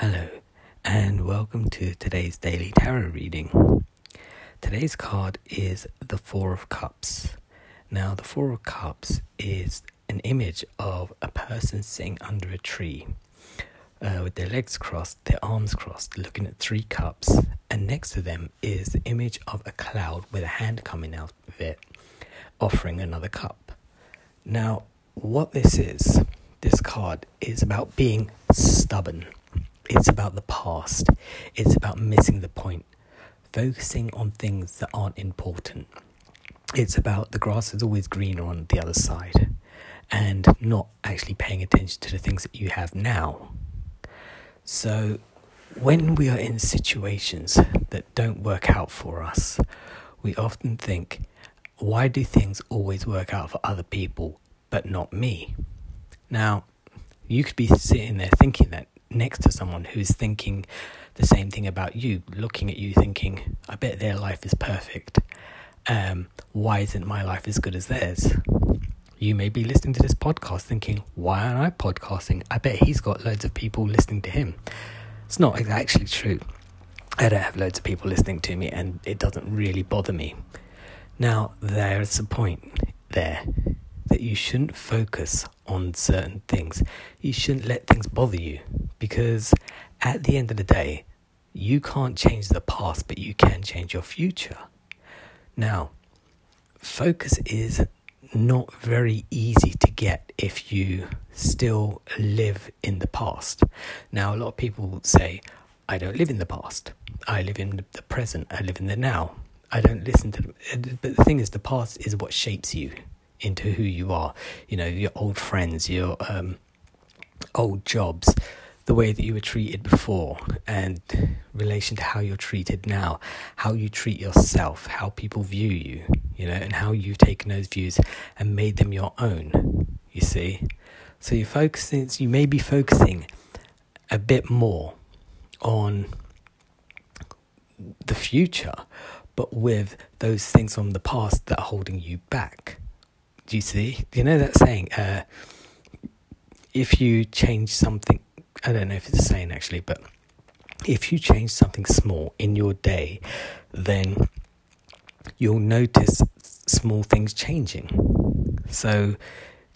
Hello, and welcome to today's daily tarot reading. Today's card is the Four of Cups. Now, the Four of Cups is an image of a person sitting under a tree uh, with their legs crossed, their arms crossed, looking at three cups, and next to them is the image of a cloud with a hand coming out of it, offering another cup. Now, what this is, this card is about being stubborn it's about the past. It's about missing the point, focusing on things that aren't important. It's about the grass is always greener on the other side and not actually paying attention to the things that you have now. So, when we are in situations that don't work out for us, we often think, why do things always work out for other people but not me? Now, you could be sitting there thinking that next to someone who's thinking the same thing about you, looking at you thinking, I bet their life is perfect. Um, why isn't my life as good as theirs? You may be listening to this podcast thinking, why aren't I podcasting? I bet he's got loads of people listening to him. It's not actually true. I don't have loads of people listening to me, and it doesn't really bother me. Now, there's a point there that you shouldn't focus on certain things. You shouldn't let things bother you because at the end of the day, you can't change the past, but you can change your future. Now, focus is not very easy to get if you still live in the past. Now, a lot of people say, I don't live in the past. I live in the present. I live in the now. I don't listen to them. But the thing is, the past is what shapes you into who you are. You know, your old friends, your um, old jobs, the way that you were treated before, and relation to how you're treated now, how you treat yourself, how people view you, you know, and how you've taken those views and made them your own. You see, so you're focusing. You may be focusing a bit more on the future, but with those things from the past that are holding you back. You see? Do you know that saying? Uh, if you change something, I don't know if it's a saying actually, but if you change something small in your day, then you'll notice small things changing. So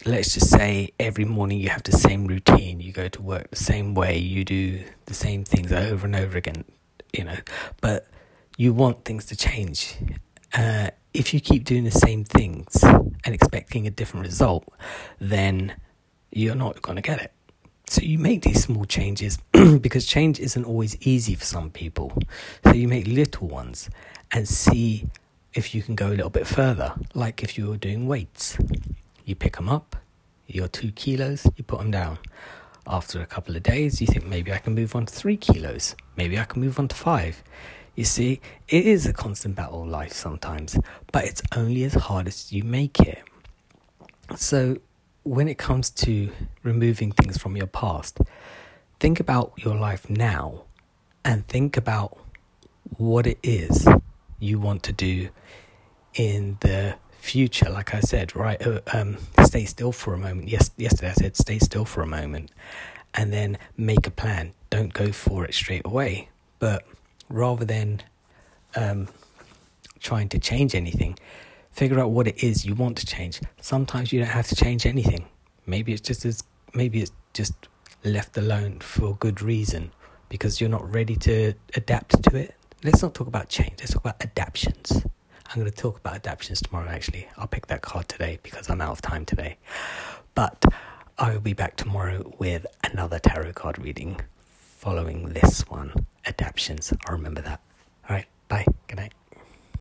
let's just say every morning you have the same routine, you go to work the same way, you do the same things over and over again, you know, but you want things to change. Uh, if you keep doing the same things and expecting a different result, then you're not going to get it. So you make these small changes because change isn't always easy for some people. So you make little ones and see if you can go a little bit further. Like if you were doing weights, you pick them up, you're two kilos, you put them down. After a couple of days, you think maybe I can move on to three kilos, maybe I can move on to five. You see, it is a constant battle of life sometimes, but it's only as hard as you make it. So, when it comes to removing things from your past, think about your life now and think about what it is you want to do in the future. Like I said, right, uh, um, stay still for a moment. Yes, yesterday I said stay still for a moment and then make a plan. Don't go for it straight away, but rather than um, trying to change anything, figure out what it is you want to change. Sometimes you don't have to change anything. Maybe it's just as maybe it's just left alone for good reason because you're not ready to adapt to it. Let's not talk about change. Let's talk about adaptations. I'm going to talk about adaptations tomorrow. Actually, I'll pick that card today because I'm out of time today. But I will be back tomorrow with another tarot card reading following this one adaptations. I'll remember that. All right. Bye. Good night.